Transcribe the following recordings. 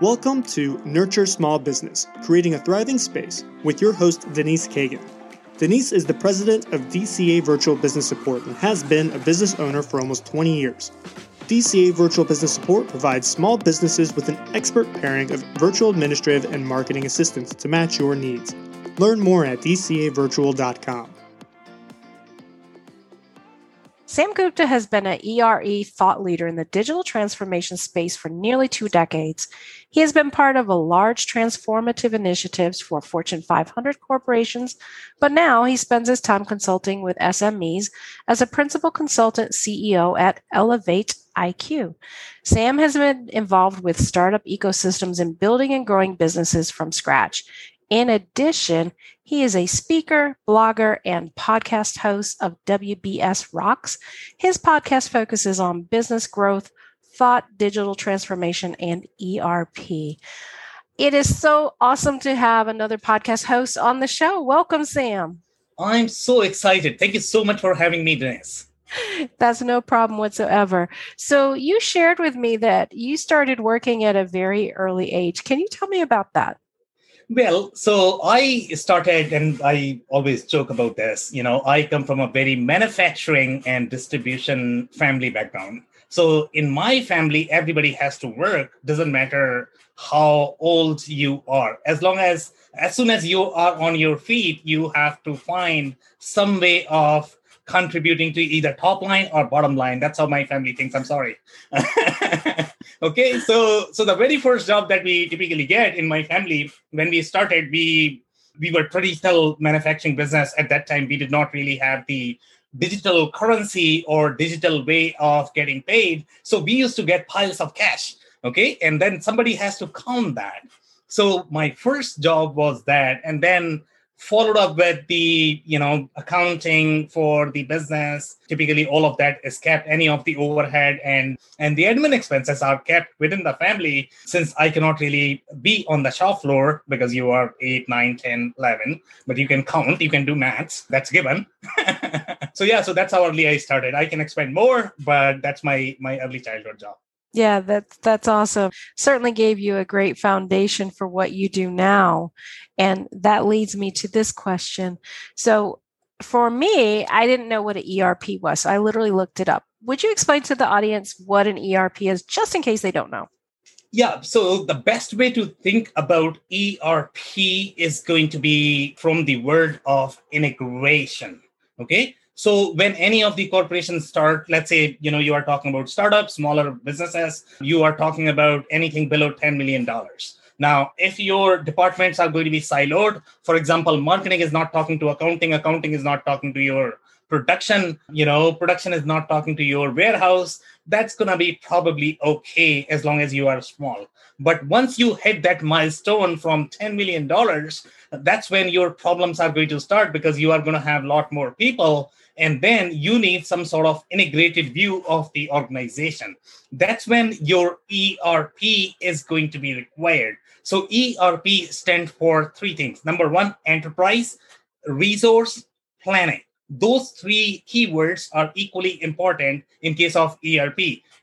Welcome to Nurture Small Business, creating a thriving space with your host, Denise Kagan. Denise is the president of DCA Virtual Business Support and has been a business owner for almost 20 years. DCA Virtual Business Support provides small businesses with an expert pairing of virtual administrative and marketing assistance to match your needs. Learn more at dcavirtual.com. Sam Gupta has been an ERP thought leader in the digital transformation space for nearly two decades. He has been part of a large transformative initiatives for Fortune 500 corporations, but now he spends his time consulting with SMEs as a principal consultant CEO at Elevate IQ. Sam has been involved with startup ecosystems in building and growing businesses from scratch. In addition, he is a speaker, blogger, and podcast host of WBS Rocks. His podcast focuses on business growth, thought, digital transformation, and ERP. It is so awesome to have another podcast host on the show. Welcome, Sam. I'm so excited. Thank you so much for having me, Denise. That's no problem whatsoever. So, you shared with me that you started working at a very early age. Can you tell me about that? Well, so I started, and I always joke about this. You know, I come from a very manufacturing and distribution family background. So in my family, everybody has to work. Doesn't matter how old you are. As long as, as soon as you are on your feet, you have to find some way of contributing to either top line or bottom line. That's how my family thinks. I'm sorry. okay, so so the very first job that we typically get in my family when we started, we we were traditional manufacturing business at that time. We did not really have the digital currency or digital way of getting paid. So we used to get piles of cash. Okay, and then somebody has to count that. So my first job was that, and then followed up with the you know accounting for the business. Typically all of that is kept any of the overhead and and the admin expenses are kept within the family since i cannot really be on the shop floor because you are 8 9 10 11 but you can count you can do maths. That's given. So yeah so that's how early i started. I can explain more but that's my my early childhood job yeah, that's that's awesome. Certainly gave you a great foundation for what you do now. And that leads me to this question. So for me, I didn't know what an ERP was. So I literally looked it up. Would you explain to the audience what an ERP is, just in case they don't know? Yeah, so the best way to think about ERP is going to be from the word of integration. Okay, so when any of the corporations start, let's say, you know, you are talking about startups, smaller businesses, you are talking about anything below $10 million. Now, if your departments are going to be siloed, for example, marketing is not talking to accounting, accounting is not talking to your production, you know, production is not talking to your warehouse, that's going to be probably okay as long as you are small. But once you hit that milestone from $10 million, that's when your problems are going to start because you are going to have a lot more people and then you need some sort of integrated view of the organization. That's when your erp is going to be required. So erp stands for three things. Number one enterprise resource planning. Those three keywords are equally important in case of erp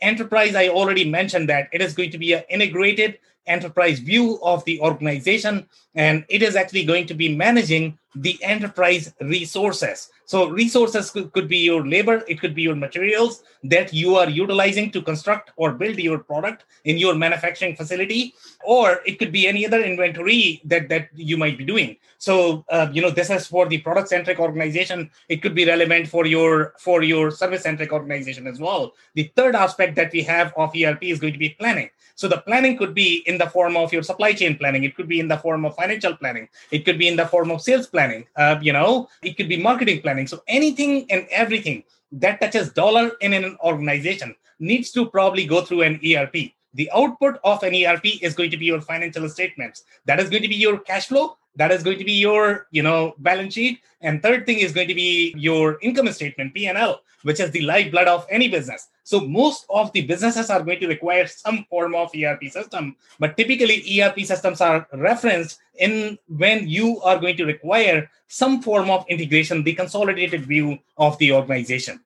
enterprise i already mentioned that it is going to be an integrated enterprise view of the organization and it is actually going to be managing the enterprise resources. So resources could, could, be your labor it could be your materials that you are utilizing to construct or build your product in your manufacturing facility or it could be any other inventory that that you might be doing. So uh, you know this is for the product centric organization. It could be relevant for your for your service centric organization as well. The third aspect that we have of erp is going to be planning. So the planning could be in the form of your supply chain planning. It could be in the form of financial planning. It could be in the form of sales planning. Uh, you know, it could be marketing planning. So anything and everything that touches dollar in an organization needs to probably go through an ERP. The output of an ERP is going to be your financial statements. That is going to be your cash flow that is going to be your you know balance sheet. And third thing is going to be your income statement p&l which is the lifeblood of any business. So most of the businesses are going to require some form of erp system. But typically erp systems are referenced in when you are going to require some form of integration the consolidated view of the organization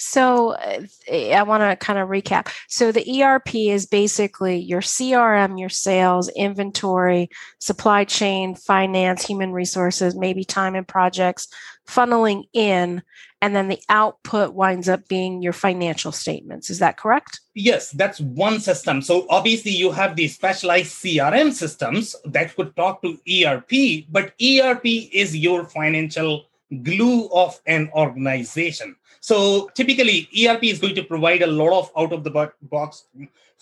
So uh, I want to kind of recap. So the ERP is basically your CRM, your sales, inventory, supply chain, finance, human resources, maybe time and projects funneling in, and then the output winds up being your financial statements. Is that correct? Yes, that's one system. So obviously you have these specialized CRM systems that could talk to ERP, but ERP is your financial glue of an organization. So typically, ERP is going to provide a lot of out of the box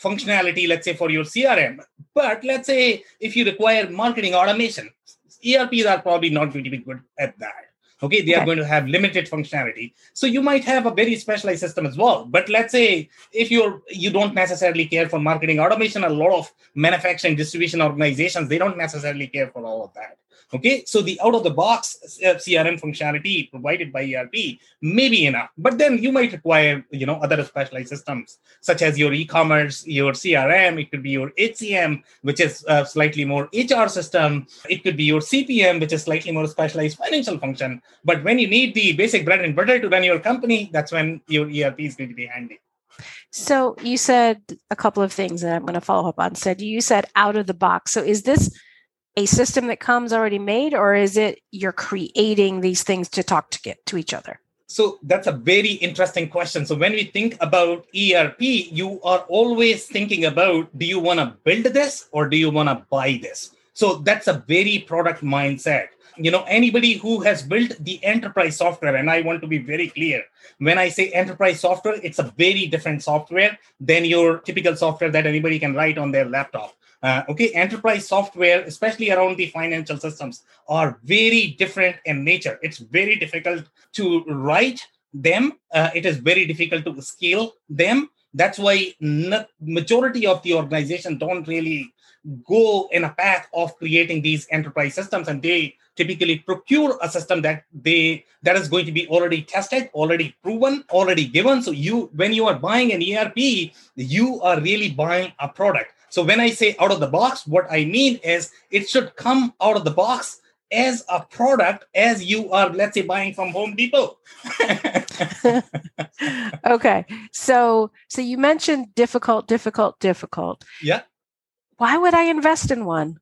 functionality, let's say for your CRM. But let's say if you require marketing automation, ERPs are probably not going to be good at that. Okay, they okay. are going to have limited functionality. So you might have a very specialized system as well. But let's say if you're you don't necessarily care for marketing automation, a lot of manufacturing distribution organizations they don't necessarily care for all of that. Okay, so the out of the box uh, CRM functionality provided by ERP may be enough, but then you might require you know other specialized systems such as your e-commerce, your CRM. It could be your HCM, which is a slightly more HR system. It could be your CPM, which is slightly more specialized financial function. But when you need the basic bread and butter to run your company, that's when your ERP is going to be handy. So you said a couple of things that I'm going to follow up on. Said you said out of the box. So is this a system that comes already made, or is it you're creating these things to talk to get to each other? So that's a very interesting question. So when we think about ERP, you are always thinking about do you want to build this or do you want to buy this? So that's a very product mindset. You know, anybody who has built the enterprise software, and I want to be very clear when I say enterprise software, it's a very different software than your typical software that anybody can write on their laptop. Uh, okay, enterprise software, especially around the financial systems, are very different in nature. It's very difficult to write them. Uh, it is very difficult to scale them. That's why majority of the organization don't really go in a path of creating these enterprise systems, and they typically procure a system that they that is going to be already tested, already proven, already given. So you, when you are buying an ERP, you are really buying a product so when I say out of the box, what I mean is it should come out of the box as a product as you are, let's say, buying from Home Depot. okay. So so you mentioned difficult, difficult, difficult. Yeah. Why would I invest in one?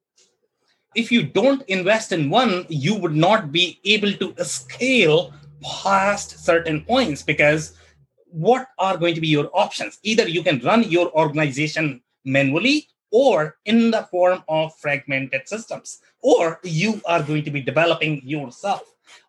If you don't invest in one, you would not be able to scale past certain points because what are going to be your options? Either you can run your organization manually or in the form of fragmented systems, or you are going to be developing yourself.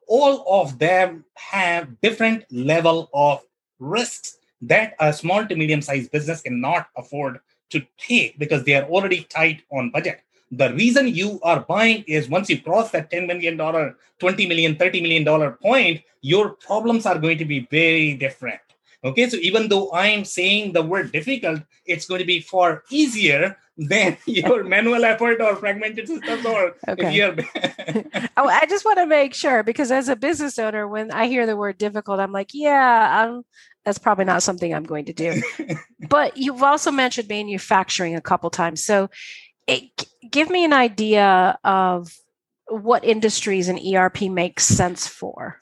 All of them have different level of risks that a small to medium sized business cannot afford to take because they are already tight on budget. The reason you are buying is once you cross that $10 million, $20 million, $30 million point, your problems are going to be very different. Okay, so even though I'm saying the word difficult, it's going to be far easier than your manual effort or fragmented systems or okay. oh, I just want to make sure because as a business owner, when I hear the word difficult, I'm like, yeah, I'm, that's probably not something I'm going to do. but you've also mentioned manufacturing a couple times. So it, give me an idea of what industries an ERP makes sense for.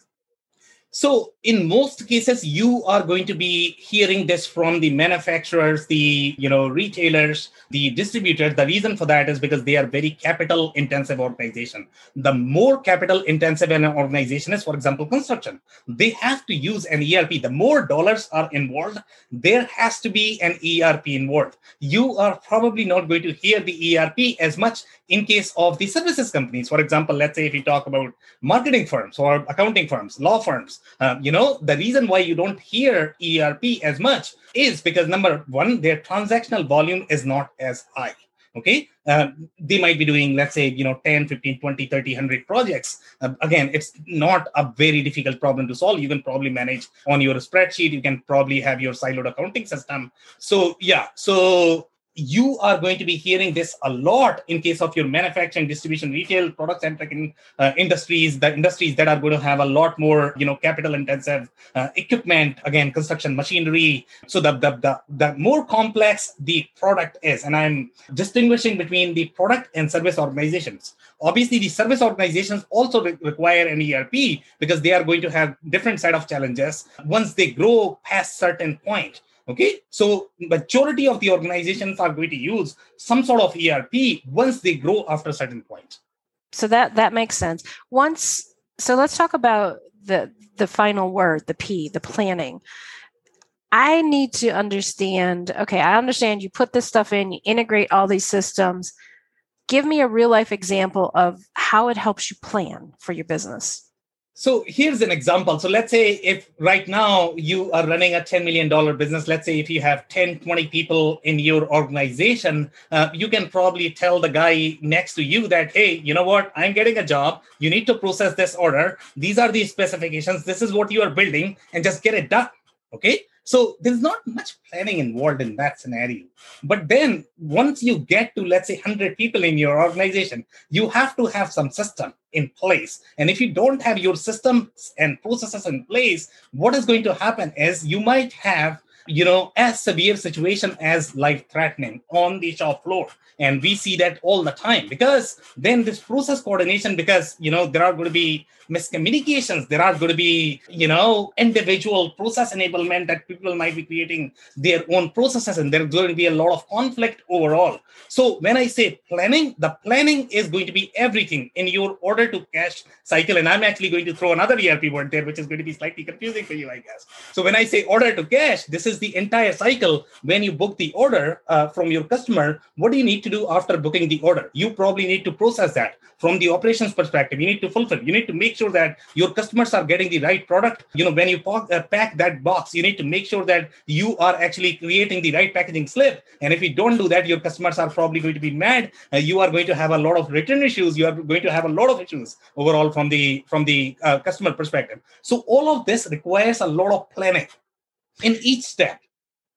So, in most cases, you are going to be hearing this from the manufacturers, the you know retailers, the distributors. The reason for that is because they are very capital intensive organization. The more capital intensive an organization is, for example, construction, they have to use an ERP. The more dollars are involved, there has to be an ERP involved. You are probably not going to hear the ERP as much in case of the services companies. For example, let's say if you talk about marketing firms or accounting firms, law firms uh, you know, the reason why you don't hear ERP as much is because number one, their transactional volume is not as high. Okay. Uh, they might be doing, let's say, you know, 10, 15, 20, 30, 100 projects. Uh, again, it's not a very difficult problem to solve. You can probably manage on your spreadsheet. You can probably have your siloed accounting system. So, yeah. So, you are going to be hearing this a lot in case of your manufacturing distribution retail product centric in, uh, industries the industries that are going to have a lot more you know capital intensive uh, equipment again construction machinery. So the, the the the more complex the product is and i'm distinguishing between the product and service organizations. Obviously the service organizations also re- require an erp because they are going to have different set of challenges. Once they grow past certain point okay? So majority of the organizations are going to use some sort of erp once they grow after a certain point. So that that makes sense. Once so let's talk about the the final word the p the planning. I need to understand okay i understand you put this stuff in you integrate all these systems. Give me a real life example of how it helps you plan for your business so here's an example. So let's say if right now you are running a $10 million business, let's say if you have 10, 20 people in your organization, uh, you can probably tell the guy next to you that, hey, you know what? I'm getting a job. You need to process this order. These are the specifications. This is what you are building and just get it done. Okay. So there's not much planning involved in that scenario. But then once you get to, let's say, 100 people in your organization, you have to have some system in place. And if you don't have your systems and processes in place, what is going to happen is you might have you know, as severe situation as life threatening on the shop floor. And we see that all the time because then this process coordination, because, you know, there are going to be miscommunications there are going to be you know individual process enablement that people might be creating their own processes and there's going to be a lot of conflict overall. So when i say planning the planning is going to be everything in your order to cash cycle. And i'm actually going to throw another erp word there which is going to be slightly confusing for you i guess. So when i say order to cash this is the entire cycle when you book the order uh, from your customer what do you need to do after booking the order? You probably need to process that from the operations perspective. You need to fulfill. You need to make sure that your customers are getting the right product. You know when you pack, uh, pack that box you need to make sure that you are actually creating the right packaging slip. And if you don't do that your customers are probably going to be mad. Uh, you are going to have a lot of return issues. You are going to have a lot of issues overall from the from the uh, customer perspective. So all of this requires a lot of planning in each step.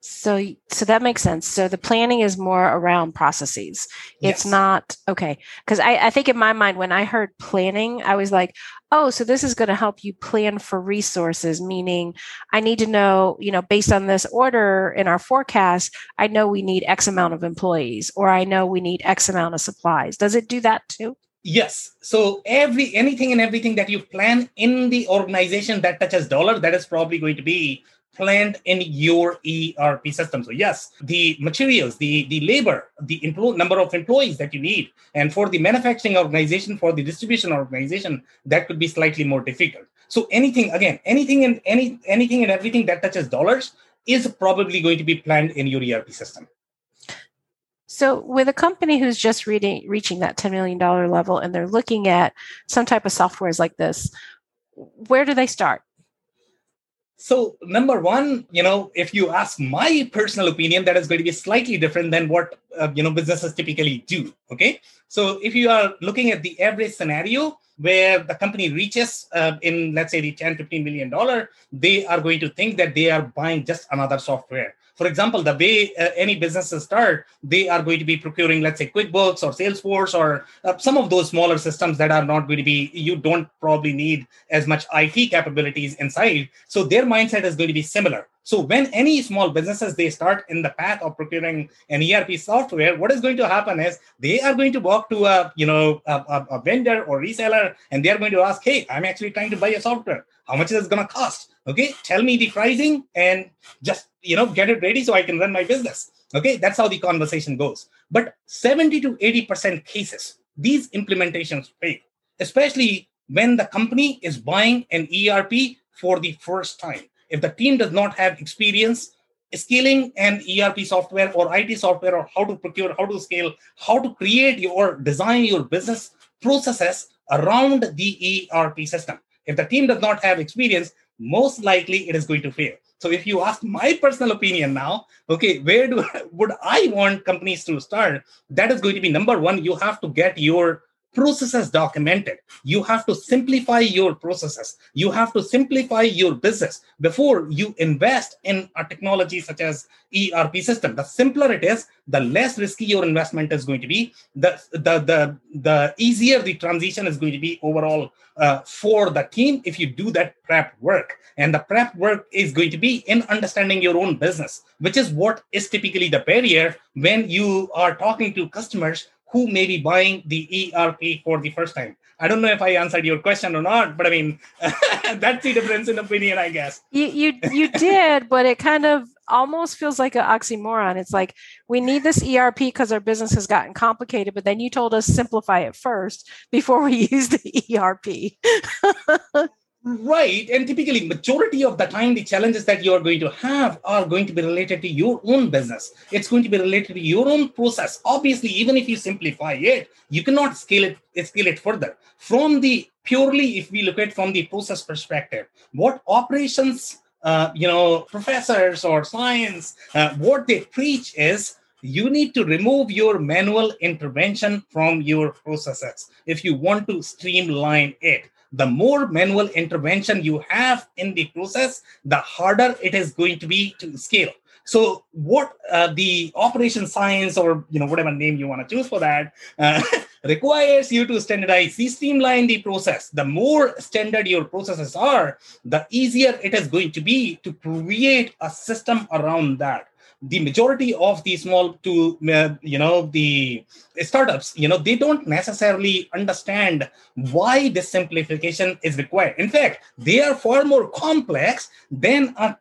So so that makes sense. So the planning is more around processes. It's yes. not okay because I, I think in my mind when i heard planning i was like oh so this is going to help you plan for resources meaning i need to know you know based on this order in our forecast i know we need x amount of employees or i know we need x amount of supplies. Does it do that too? Yes. So every anything and everything that you plan in the organization that touches dollar that is probably going to be planned in your ERP system. So yes, the materials, the, the labor, the employ- number of employees that you need, and for the manufacturing organization, for the distribution organization, that could be slightly more difficult. So anything, again, anything and any anything and everything that touches dollars is probably going to be planned in your ERP system. So, with a company who's just reading, reaching that $10 million level and they're looking at some type of softwares like this, where do they start? So, number one, you know, if you ask my personal opinion, that is going to be slightly different than what uh, you know businesses typically do. Okay, so if you are looking at the average scenario where the company reaches uh, in let's say the 10 15 million dollar they are going to think that they are buying just another software for example, the way uh, any businesses start, they are going to be procuring, let's say, QuickBooks or Salesforce or uh, some of those smaller systems that are not going to be, you don't probably need as much IT capabilities inside. So their mindset is going to be similar. So when any small businesses they start in the path of procuring an ERP software, what is going to happen is they are going to walk to a you know a, a, vendor or reseller, and they are going to ask, "Hey, I'm actually trying to buy a software. How much is it going to cost? Okay, tell me the pricing and just you know get it ready so I can run my business." Okay, that's how the conversation goes. But 70 to 80 percent cases, these implementations fail, especially when the company is buying an ERP for the first time if the team does not have experience scaling an ERP software or IT software or how to procure, how to scale, how to create your design your business processes around the ERP system. If the team does not have experience, most likely it is going to fail. So if you ask my personal opinion now, okay, where do would I want companies to start? That is going to be number one. You have to get your processes documented. You have to simplify your processes. You have to simplify your business before you invest in a technology such as ERP system. The simpler it is, the less risky your investment is going to be. The the the, the easier the transition is going to be overall uh, for the team if you do that prep work. And the prep work is going to be in understanding your own business, which is what is typically the barrier when you are talking to customers who may be buying the ERP for the first time. I don't know if I answered your question or not, but I mean that's the difference in opinion, I guess. You you you did, but it kind of almost feels like an oxymoron. It's like we need this ERP because our business has gotten complicated, but then you told us simplify it first before we use the ERP. Right. And typically, majority of the time, the challenges that you are going to have are going to be related to your own business. It's going to be related to your own process. Obviously, even if you simplify it, you cannot scale it, scale it further. From the purely, if we look at from the process perspective, what operations, uh, you know, professors or science, uh, what they preach is you need to remove your manual intervention from your processes if you want to streamline it the more manual intervention you have in the process, the harder it is going to be to scale. So, what uh, the operation science or you know whatever name you want to choose for that uh, requires you to standardize, streamline the process. The more standard your processes are, the easier it is going to be to create a system around that the majority of the small to uh, you know the startups you know they don't necessarily understand why this simplification is required. In fact they are far more complex than a,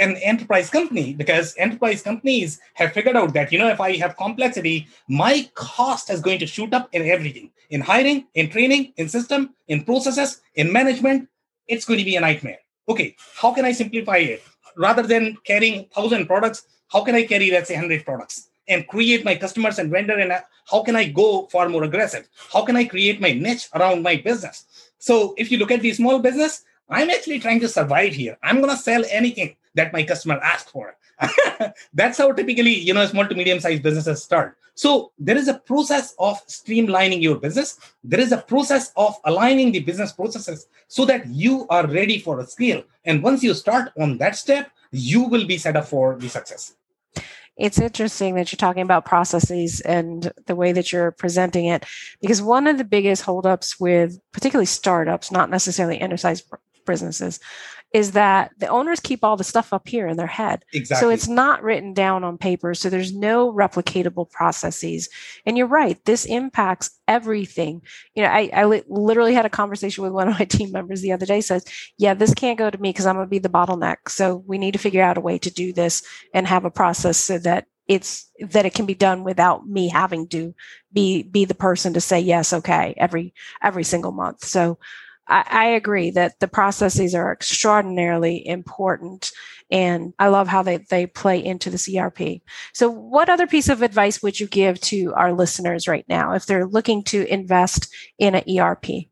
an enterprise company because enterprise companies have figured out that you know if i have complexity my cost is going to shoot up in everything in hiring in training in system in processes in management. It's going to be a nightmare. Okay how can i simplify it? Rather than carrying 1000 products how can I carry, let's say, 100 products and create my customers and vendor? And how can I go far more aggressive? How can I create my niche around my business? So if you look at the small business, I'm actually trying to survive here. I'm going to sell anything that my customer asks for. That's how typically, you know, small to medium sized businesses start. So there is a process of streamlining your business. There is a process of aligning the business processes so that you are ready for a scale. And once you start on that step, you will be set up for the success it's interesting that you're talking about processes and the way that you're presenting it because one of the biggest holdups with particularly startups not necessarily enterprise businesses is that the owners keep all the stuff up here in their head. Exactly. So it's not written down on paper. So there's no replicatable processes. And you're right, this impacts everything. You know, I, I li- literally had a conversation with one of my team members the other day says, yeah, this can't go to me because I'm going to be the bottleneck. So we need to figure out a way to do this and have a process so that it's that it can be done without me having to be be the person to say yes okay every every single month so I, I agree that the processes are extraordinarily important and I love how they, they play into the ERP. So, what other piece of advice would you give to our listeners right now if they're looking to invest in an ERP?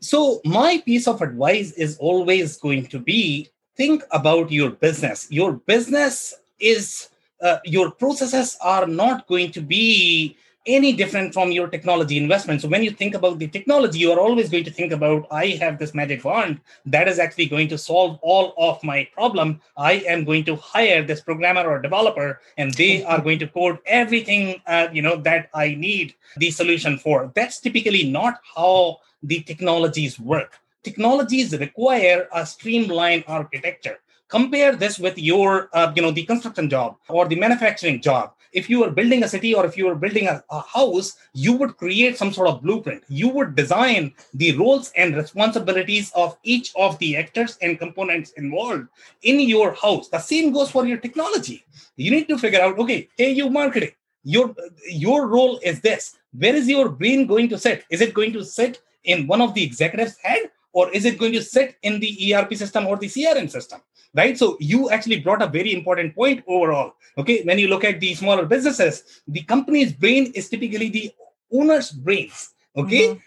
So, my piece of advice is always going to be think about your business. Your business is, uh, your processes are not going to be any different from your technology investment. So when you think about the technology, you are always going to think about I have this magic wand that is actually going to solve all of my problem. I am going to hire this programmer or developer, and they are going to code everything uh, you know that I need the solution for. That's typically not how the technologies work. Technologies require a streamlined architecture compare this with your uh, you know the construction job or the manufacturing job if you were building a city or if you were building a, a, house, you would create some sort of blueprint. You would design the roles and responsibilities of each of the actors and components involved in your house. The same goes for your technology. You need to figure out, okay, hey, you marketing, your your role is this. Where is your brain going to sit? Is it going to sit in one of the executives' head or is it going to sit in the ERP system or the CRM system? Right. So you actually brought a very important point overall. Okay. When you look at the smaller businesses, the company's brain is typically the owner's brains. Okay. Mm-hmm.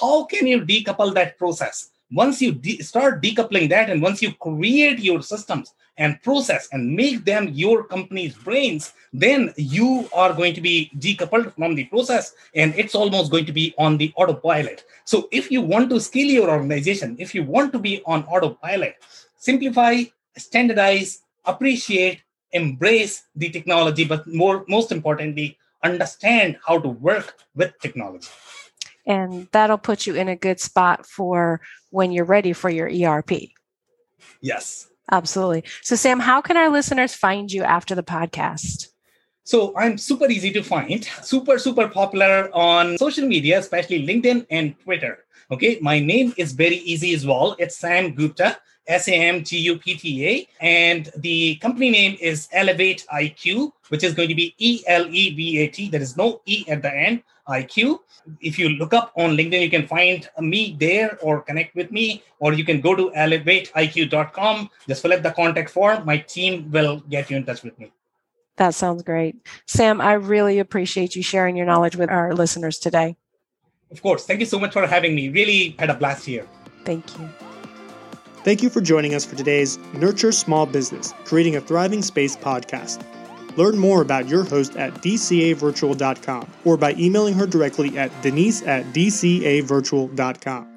How can you decouple that process? Once you de- start decoupling that and once you create your systems and process and make them your company's brains, then you are going to be decoupled from the process and it's almost going to be on the autopilot. So, if you want to scale your organization, if you want to be on autopilot, simplify, standardize, appreciate, embrace the technology, but more most importantly, understand how to work with technology. And that'll put you in a good spot for when you're ready for your ERP. Yes. Absolutely. So, Sam, how can our listeners find you after the podcast? So I'm super easy to find, super, super popular on social media, especially LinkedIn and Twitter. Okay, my name is very easy as well. It's Sam Gupta, S A M G U P T A. And the company name is ElevatIQ, which is going to be E L E V A T. There is no E at the end, IQ. If you look up on LinkedIn, you can find me there or connect with me, or you can go to elevatiq.com. Just fill out the contact form. My team will get you in touch with me. That sounds great. Sam, I really appreciate you sharing your knowledge with our listeners today. Of course. Thank you so much for having me. Really had a blast here. Thank you. Thank you for joining us for today's Nurture Small Business Creating a Thriving Space podcast. Learn more about your host at dcavirtual.com or by emailing her directly at denise at dcavirtual.com.